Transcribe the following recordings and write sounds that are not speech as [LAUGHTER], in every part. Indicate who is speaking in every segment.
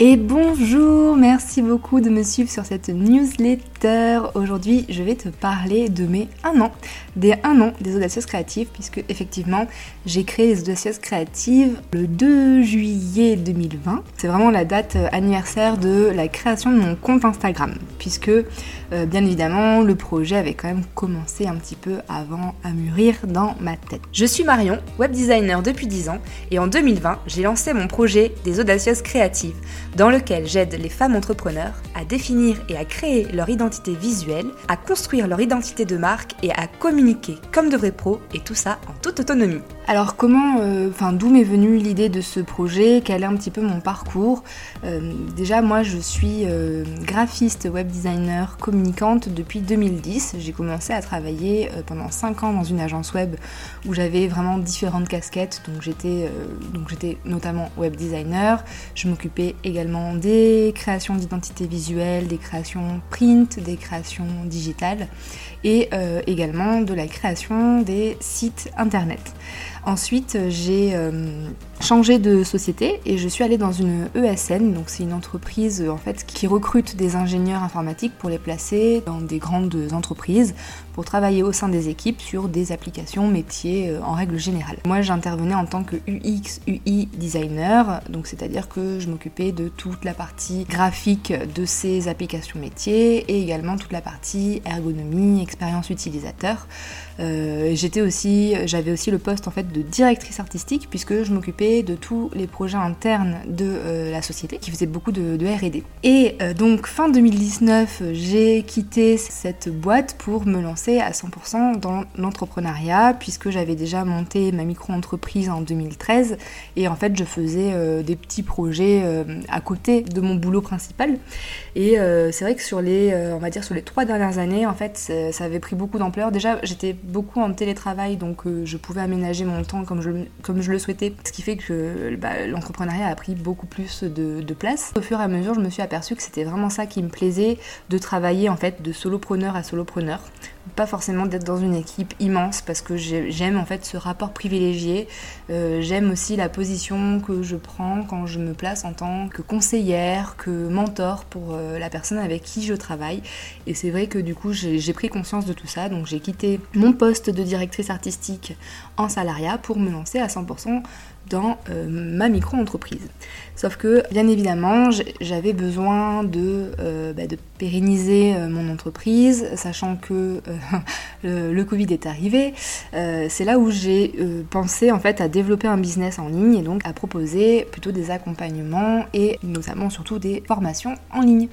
Speaker 1: Et bonjour, merci beaucoup de me suivre sur cette newsletter. Aujourd'hui, je vais te parler de mes 1 an, des 1 an des audacieuses créatives, puisque effectivement, j'ai créé les audacieuses créatives le 2 juillet 2020. C'est vraiment la date anniversaire de la création de mon compte Instagram, puisque euh, bien évidemment, le projet avait quand même commencé un petit peu avant à mûrir dans ma tête. Je suis Marion, web designer depuis 10 ans, et en 2020, j'ai lancé mon projet des audacieuses créatives dans lequel j'aide les femmes entrepreneurs à définir et à créer leur identité visuelle, à construire leur identité de marque et à communiquer comme de vrais pros, et tout ça en toute autonomie. Alors comment, euh, enfin d'où m'est venue l'idée de ce projet? Quel est un petit peu mon parcours? Euh, Déjà moi je suis euh, graphiste, web designer, communicante depuis 2010. J'ai commencé à travailler pendant 5 ans dans une agence web où j'avais vraiment différentes casquettes. Donc j'étais donc j'étais notamment web designer. Je m'occupais également des créations d'identité visuelle, des créations print, des créations digitales et également de la création des sites internet. Ensuite, j'ai euh, changé de société et je suis allée dans une ESN, donc c'est une entreprise en fait qui recrute des ingénieurs informatiques pour les placer dans des grandes entreprises pour travailler au sein des équipes sur des applications métiers euh, en règle générale. Moi, j'intervenais en tant que UX UI designer, donc c'est-à-dire que je m'occupais de toute la partie graphique de ces applications métiers et également toute la partie ergonomie, expérience utilisateur. Euh, j'étais aussi, j'avais aussi le poste en fait de directrice artistique puisque je m'occupais de tous les projets internes de euh, la société qui faisait beaucoup de, R&D. Et euh, donc fin 2019, j'ai quitté cette boîte pour me lancer à 100% dans l'entrepreneuriat puisque j'avais déjà monté ma micro-entreprise en 2013 et en fait je faisais euh, des petits projets à côté de mon boulot principal. Et c'est vrai que sur les, on va dire sur les trois dernières années, en fait, ça avait pris beaucoup d'ampleur. Déjà, j'étais beaucoup en télétravail, donc je pouvais aménager mon temps comme je, comme je le souhaitais, ce qui fait que bah, l'entrepreneuriat a pris beaucoup plus de, place. Au fur et à mesure, je me suis aperçue que c'était vraiment ça qui me plaisait, de travailler en fait de solopreneur à solopreneur pas forcément d'être dans une équipe immense parce que j'aime en fait ce rapport privilégié. Euh, j'aime aussi la position que je prends quand je me place en tant que conseillère, que mentor pour euh, la personne avec qui je travaille. Et c'est vrai que du coup j'ai pris conscience de tout ça, donc j'ai quitté mon poste de directrice artistique en salariat pour me lancer à 100% dans euh, ma micro-entreprise. Sauf que, bien évidemment, j'avais besoin de, euh, bah, pérenniser euh, mon entreprise, sachant que [LAUGHS] le, le, Covid est arrivé. C'est là où j'ai pensé en fait à développer un business en ligne et donc à proposer plutôt des accompagnements et notamment surtout des formations en ligne.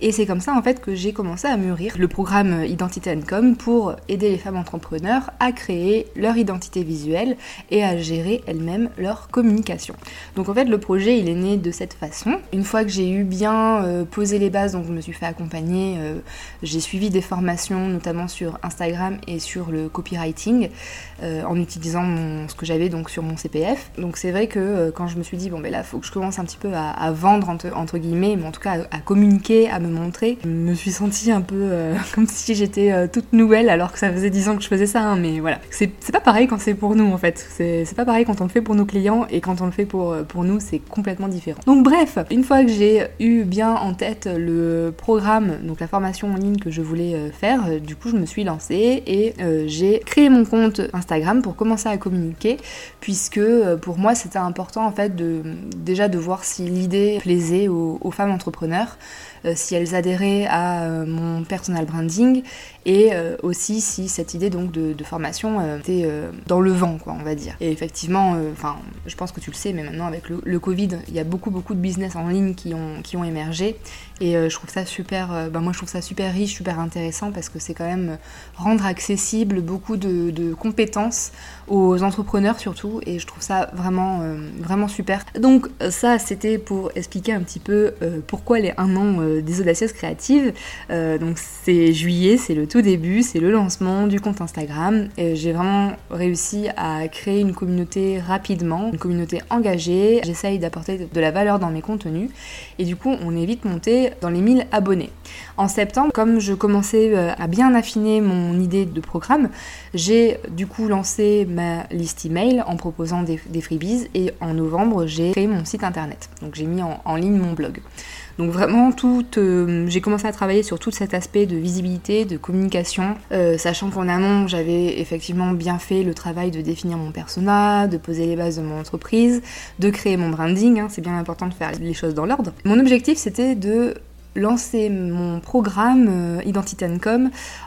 Speaker 1: Et c'est comme ça en fait que j'ai commencé à mûrir le programme Identité Com pour aider les femmes entrepreneurs à créer leur identité visuelle et à gérer elles-mêmes leur communication. Donc en fait le projet il est né de cette façon. Une fois que j'ai eu bien euh, posé les bases, donc je me suis fait accompagner, euh, j'ai suivi des formations notamment sur Instagram et sur le copywriting euh, en utilisant ce que j'avais donc sur mon CPF. Donc c'est vrai que quand je me suis dit bon ben là faut que je commence un petit peu à, vendre entre, guillemets, mais en tout cas à, communiquer, à me montrer, je me suis sentie un peu [LAUGHS] comme si j'étais toute nouvelle alors que ça faisait 10 ans que je faisais ça, hein, mais voilà. C'est pas pareil quand c'est pour nous en fait. C'est pas pareil quand on le fait pour nos clients et quand on le fait pour, euh, pour nous, c'est complètement différent. Donc bref, une fois que j'ai eu bien en tête le programme, donc la formation en ligne que je voulais euh, faire, euh, du coup je me suis lancée et j'ai créé mon compte Instagram pour commencer à communiquer puisque pour moi c'était important en fait de déjà de voir si l'idée plaisait aux, femmes entrepreneurs. Euh, si elles adhéraient à euh, mon personal branding et euh, aussi si cette idée donc de, formation était dans le vent quoi on va dire. Et effectivement, enfin je pense que tu le sais, mais maintenant avec le, Covid, il y a beaucoup beaucoup de business en ligne qui ont, qui ont émergé et je trouve ça super, ben moi je trouve ça super riche, super intéressant parce que c'est quand même rendre accessible beaucoup de, de, compétences aux entrepreneurs surtout et je trouve ça vraiment vraiment super. Donc ça c'était pour expliquer un petit peu pourquoi les un an euh, des audacieuses créatives. Euh, donc c'est juillet, c'est le tout début, c'est le lancement du compte Instagram. J'ai vraiment réussi à créer une communauté rapidement, une communauté engagée. J'essaye d'apporter de la valeur dans mes contenus et du coup on est vite monté dans les 1000 abonnés. En septembre, comme je commençais euh, à bien affiner mon idée de programme, j'ai du coup lancé ma liste email en proposant des, freebies et en novembre j'ai créé mon site internet. Donc j'ai mis en ligne mon blog. Donc vraiment, euh, j'ai commencé à travailler sur tout cet aspect de visibilité, de communication, euh, sachant qu'en amont, j'avais effectivement bien fait le travail de définir mon persona, de poser les bases de mon entreprise, de créer mon branding. Hein. c'est bien important de faire les choses dans l'ordre. Mon objectif, c'était de lancer mon programme euh, Identity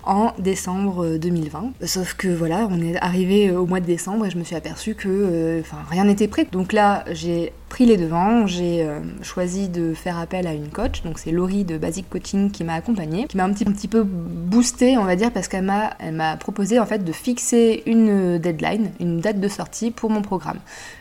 Speaker 1: en décembre 2020. Sauf que voilà, on est arrivé au mois de décembre et je me suis aperçue que rien n'était prêt. Donc là, j'ai pris les devants, j'ai euh, choisi de faire appel à une coach, donc c'est Laurie de Basic Coaching qui m'a accompagnée, qui m'a un petit, peu boosté, on va dire, parce qu'elle m'a, proposé en fait de fixer une deadline, une date de sortie pour mon programme.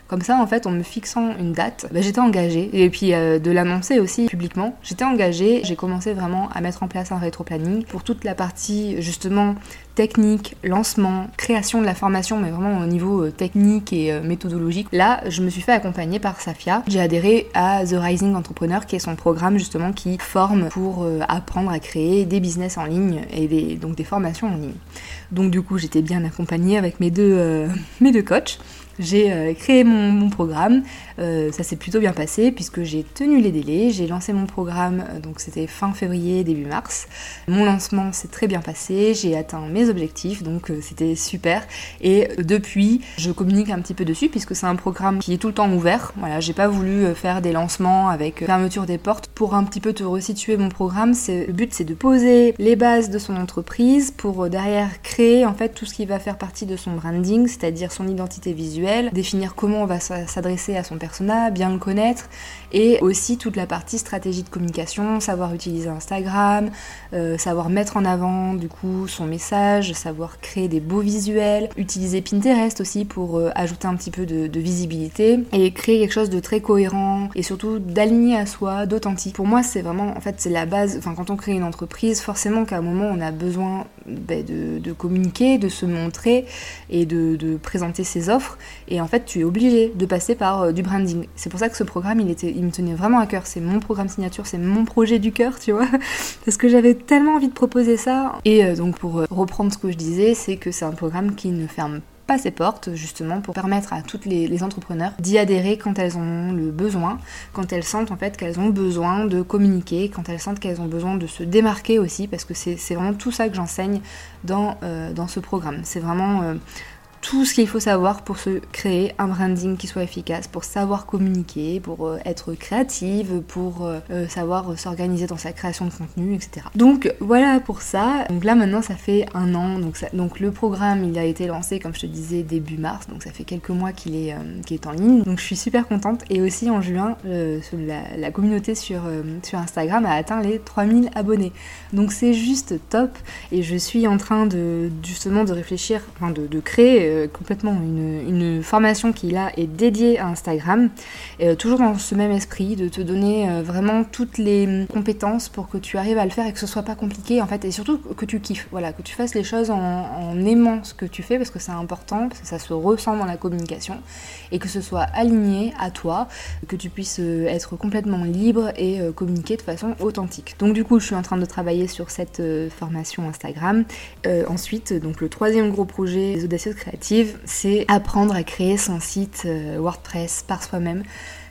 Speaker 1: Comme ça, en fait, en me fixant une date, bah, j'étais engagée. Et puis euh, de l'annoncer aussi publiquement, j'étais engagée. J'ai commencé vraiment à mettre en place un rétro-planning pour toute la partie justement technique, lancement, création de la formation, mais vraiment au niveau euh, technique et méthodologique. Là, je me suis fait accompagner par J'ai adhéré à The Rising Entrepreneur, qui est son programme justement qui forme pour euh, apprendre à créer des business en ligne et donc des formations en ligne. Donc du coup, j'étais bien accompagnée avec mes deux, [LAUGHS] mes deux coachs. J'ai euh, créé mon, programme, euh, ça s'est plutôt bien passé puisque j'ai tenu les délais, j'ai lancé mon programme, euh, donc c'était fin février, début mars. Mon lancement s'est très bien passé, j'ai atteint mes objectifs, donc c'était super. Et depuis, je communique un petit peu dessus puisque c'est un programme qui est tout le temps ouvert. Voilà, j'ai pas voulu faire des lancements avec fermeture des portes. Pour un petit peu te resituer mon programme, le but c'est de poser les bases de son entreprise pour derrière créer en fait tout ce qui va faire partie de son branding, c'est-à-dire son identité visuelle définir comment on va s'adresser à son persona, bien le connaître, et aussi toute la partie stratégie de communication, savoir utiliser Instagram, euh, savoir mettre en avant du coup son message, savoir créer des beaux visuels, utiliser Pinterest aussi pour euh, ajouter un petit peu de, visibilité et créer quelque chose de très cohérent et surtout d'aligné à soi, d'authentique. Pour moi, c'est vraiment, en fait, c'est la base. Enfin, quand on crée une entreprise, forcément qu'à un moment, on a besoin ben, de, communiquer, de se montrer et de, de présenter ses offres. Et en fait, tu es obligé de passer par euh, du branding. C'est pour ça que ce programme, il, était, il me tenait vraiment à cœur. C'est mon programme signature, c'est mon projet du cœur, tu vois. [LAUGHS] Parce que j'avais tellement envie de proposer ça. Et euh, donc, pour euh, reprendre ce que je disais, c'est que c'est un programme qui ne ferme pas ses portes justement pour permettre à toutes les, entrepreneurs d'y adhérer quand elles ont le besoin, quand elles sentent en fait qu'elles ont besoin de communiquer, quand elles sentent qu'elles ont besoin de se démarquer aussi, parce que c'est vraiment tout ça que j'enseigne dans, dans ce programme. C'est vraiment tout ce qu'il faut savoir pour se créer un branding qui soit efficace, pour savoir communiquer, pour euh, être créative, pour euh, euh, savoir s'organiser dans sa création de contenu, etc. Donc voilà pour ça. Donc là maintenant ça fait un an. Donc, le programme il a été lancé comme je te disais début mars. Donc ça fait quelques mois qu'il est, est en ligne. Donc je suis super contente. Et aussi en juin, la, communauté sur, sur Instagram a atteint les 3000 abonnés. Donc c'est juste top. Et je suis en train de justement de réfléchir, enfin de, de créer euh, complètement une, formation qui là est dédiée à Instagram, euh, toujours dans ce même esprit de te donner euh, vraiment toutes les compétences pour que tu arrives à le faire et que ce soit pas compliqué en fait et surtout que tu kiffes, voilà, que tu fasses les choses en, aimant ce que tu fais parce que c'est important, parce que ça se ressent dans la communication et que ce soit aligné à toi, que tu puisses être complètement libre et communiquer de façon authentique. Donc du coup je suis en train de travailler sur cette formation Instagram. ensuite donc le troisième gros projet des audacieuses c'est apprendre à créer son site euh, WordPress par soi-même.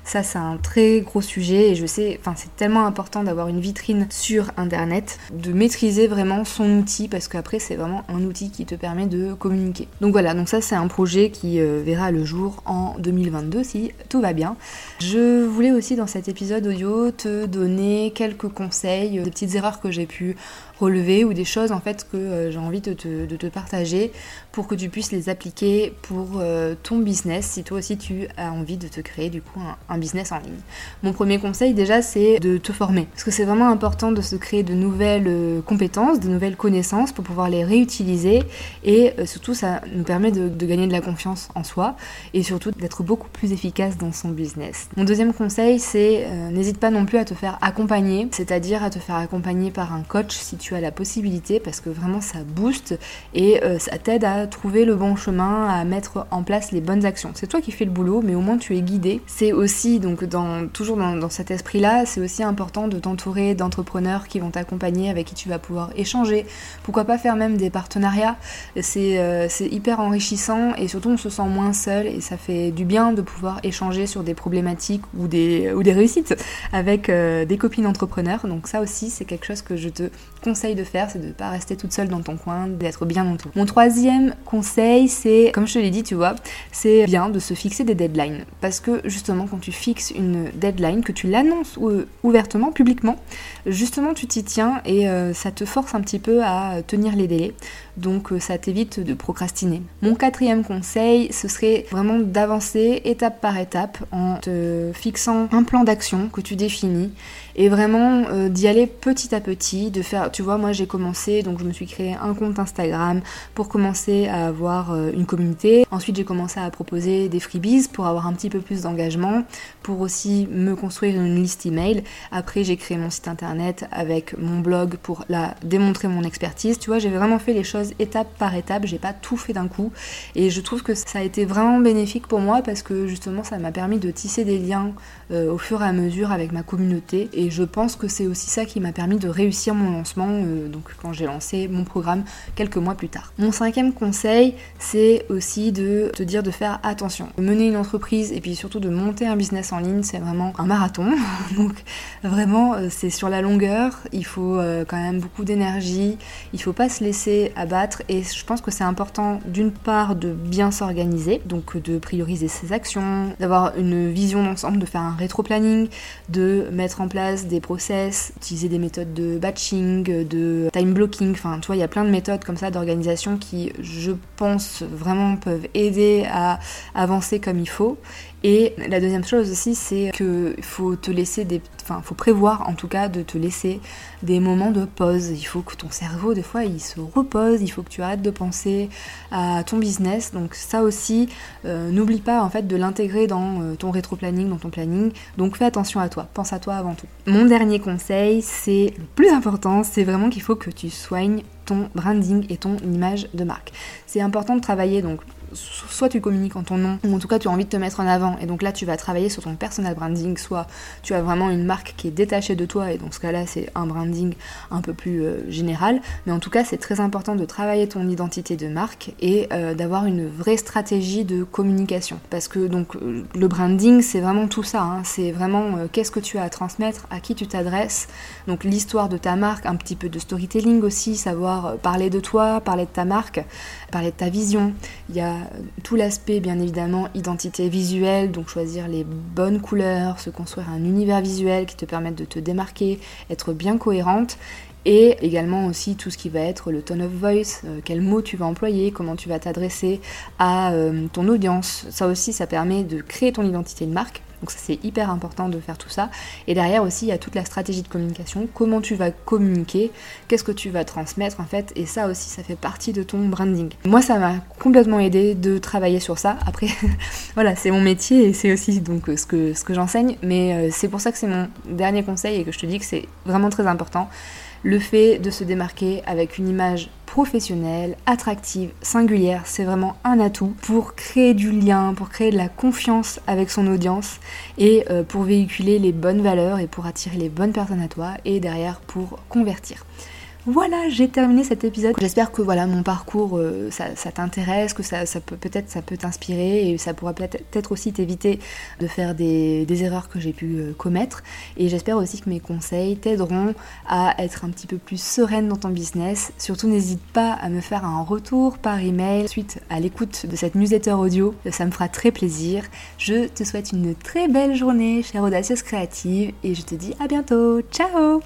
Speaker 1: Ça, c'est un très gros sujet et je sais, enfin, c'est tellement important d'avoir une vitrine sur Internet, de maîtriser vraiment son outil parce qu'après, c'est vraiment un outil qui te permet de communiquer. Donc voilà, donc ça, c'est un projet qui euh, verra le jour en 2022 si tout va bien. Je voulais aussi dans cet épisode audio te donner quelques conseils, des petites erreurs que j'ai pu relever ou des choses en fait que euh, j'ai envie de te, partager pour que tu puisses les appliquer pour euh, ton business si toi aussi tu as envie de te créer du coup un, business en ligne. Mon premier conseil déjà c'est de te former parce que c'est vraiment important de se créer de nouvelles euh, compétences, de nouvelles connaissances pour pouvoir les réutiliser et surtout ça nous permet de gagner de la confiance en soi et surtout d'être beaucoup plus efficace dans son business. Mon deuxième conseil c'est n'hésite pas non plus à te faire accompagner, c'est-à-dire à te faire accompagner par un coach si tu tu as la possibilité parce que vraiment ça booste et euh, ça t'aide à trouver le bon chemin, à mettre en place les bonnes actions. C'est toi qui fais le boulot, mais au moins tu es guidé. C'est aussi donc dans, toujours dans, cet esprit-là, c'est aussi important de t'entourer d'entrepreneurs qui vont t'accompagner, avec qui tu vas pouvoir échanger. Pourquoi pas faire même des partenariats C'est euh, hyper enrichissant et surtout on se sent moins seul et ça fait du bien de pouvoir échanger sur des problématiques ou des, ou des réussites avec euh, des copines entrepreneurs. Donc ça aussi, c'est quelque chose que je te conseille de faire, c'est de ne pas rester toute seule dans ton coin, d'être bien entourée. Mon troisième conseil, c'est, comme je te l'ai dit, tu vois, c'est bien de se fixer des deadlines. Parce que justement, quand tu fixes une deadline, que tu l'annonces ouvertement, publiquement, justement, tu t'y tiens et euh, ça te force un petit peu à tenir les délais. Donc euh, ça t'évite de procrastiner. Mon quatrième conseil, ce serait vraiment d'avancer étape par étape en te fixant un plan d'action que tu définis et vraiment euh, d'y aller petit à petit, de faire, tu vois, moi j'ai commencé, donc je me suis créé un compte Instagram pour commencer à avoir euh, une communauté. Ensuite j'ai commencé à proposer des freebies pour avoir un petit peu plus d'engagement, pour aussi me construire une liste email. Après j'ai créé mon site internet avec mon blog pour la démontrer mon expertise. Tu vois, j'ai vraiment fait les choses étape par étape, j'ai pas tout fait d'un coup et je trouve que ça a été vraiment bénéfique pour moi parce que justement ça m'a permis de tisser des liens euh, au fur et à mesure avec ma communauté et je pense que c'est aussi ça qui m'a permis de réussir mon lancement, euh, donc quand j'ai lancé mon programme quelques mois plus tard. Mon cinquième conseil, c'est aussi de te dire de faire attention. Mener une entreprise et puis surtout de monter un business en ligne, c'est vraiment un marathon. [LAUGHS] donc vraiment, euh, c'est sur la longueur, il faut quand même beaucoup d'énergie, il faut pas se laisser abattre et je pense que c'est important d'une part de bien s'organiser, donc de prioriser ses actions, d'avoir une vision d'ensemble, de faire un rétro-planning, de mettre en place des process, utiliser des méthodes de batching, de time blocking, enfin tu vois, il y a plein de méthodes comme ça d'organisation qui, je pense, vraiment peuvent aider à avancer comme il faut. Et la deuxième chose aussi, c'est qu'il faut te laisser des. Enfin, faut prévoir en tout cas de te laisser des moments de pause. Il faut que ton cerveau, des fois, il se repose. Il faut que tu arrêtes de penser à ton business. Donc, ça aussi, euh, n'oublie pas en fait de l'intégrer dans euh, ton rétro-planning, dans ton planning. Donc, fais attention à toi. Pense à toi avant tout. Mon dernier conseil, c'est le plus important, c'est vraiment qu'il faut que tu soignes ton branding et ton image de marque. C'est important de travailler donc soit tu communiques en ton nom, ou en tout cas tu as envie de te mettre en avant, et donc là tu vas travailler sur ton personal branding, soit tu as vraiment une marque qui est détachée de toi, et dans ce cas-là c'est un branding un peu plus euh, général, mais en tout cas c'est très important de travailler ton identité de marque et euh, d'avoir une vraie stratégie de communication, parce que donc euh, le branding c'est vraiment tout ça, hein. c'est vraiment qu'est-ce que tu as à transmettre, à qui tu t'adresses, donc l'histoire de ta marque, un petit peu de storytelling aussi, savoir parler de toi, parler de ta marque, parler de ta vision, il y a tout l'aspect bien évidemment identité visuelle, donc choisir les bonnes couleurs, se construire un univers visuel qui te permette de te démarquer, être bien cohérente. Et également aussi tout ce qui va être le tone of voice, euh, quels mots tu vas employer, comment tu vas t'adresser à euh, ton audience. Ça aussi, ça permet de créer ton identité de marque donc ça c'est hyper important de faire tout ça. Et derrière aussi il y a toute la stratégie de communication, comment tu vas communiquer, qu'est-ce que tu vas transmettre en fait, et ça aussi ça fait partie de ton branding. Moi ça m'a complètement aidé de travailler sur ça. Après [LAUGHS] voilà c'est mon métier et c'est aussi donc ce que, ce que j'enseigne, mais euh, c'est pour ça que c'est mon dernier conseil et que je te dis que c'est vraiment très important le fait de se démarquer avec une image professionnelle, attractive, singulière, c'est vraiment un atout pour créer du lien, pour créer de la confiance avec son audience et euh, pour véhiculer les bonnes valeurs et pour attirer les bonnes personnes à toi et derrière pour convertir. Voilà, j'ai terminé cet épisode. J'espère que voilà mon parcours, euh, ça, t'intéresse, que ça, peut peut-être ça peut t'inspirer et ça pourra peut-être aussi t'éviter de faire des, erreurs que j'ai pu euh, commettre. Et j'espère aussi que mes conseils t'aideront à être un petit peu plus sereine dans ton business. Surtout n'hésite pas à me faire un retour par email suite à l'écoute de cette newsletter audio. Ça me fera très plaisir. Je te souhaite une très belle journée, chère audacieuse créative, et je te dis à bientôt. Ciao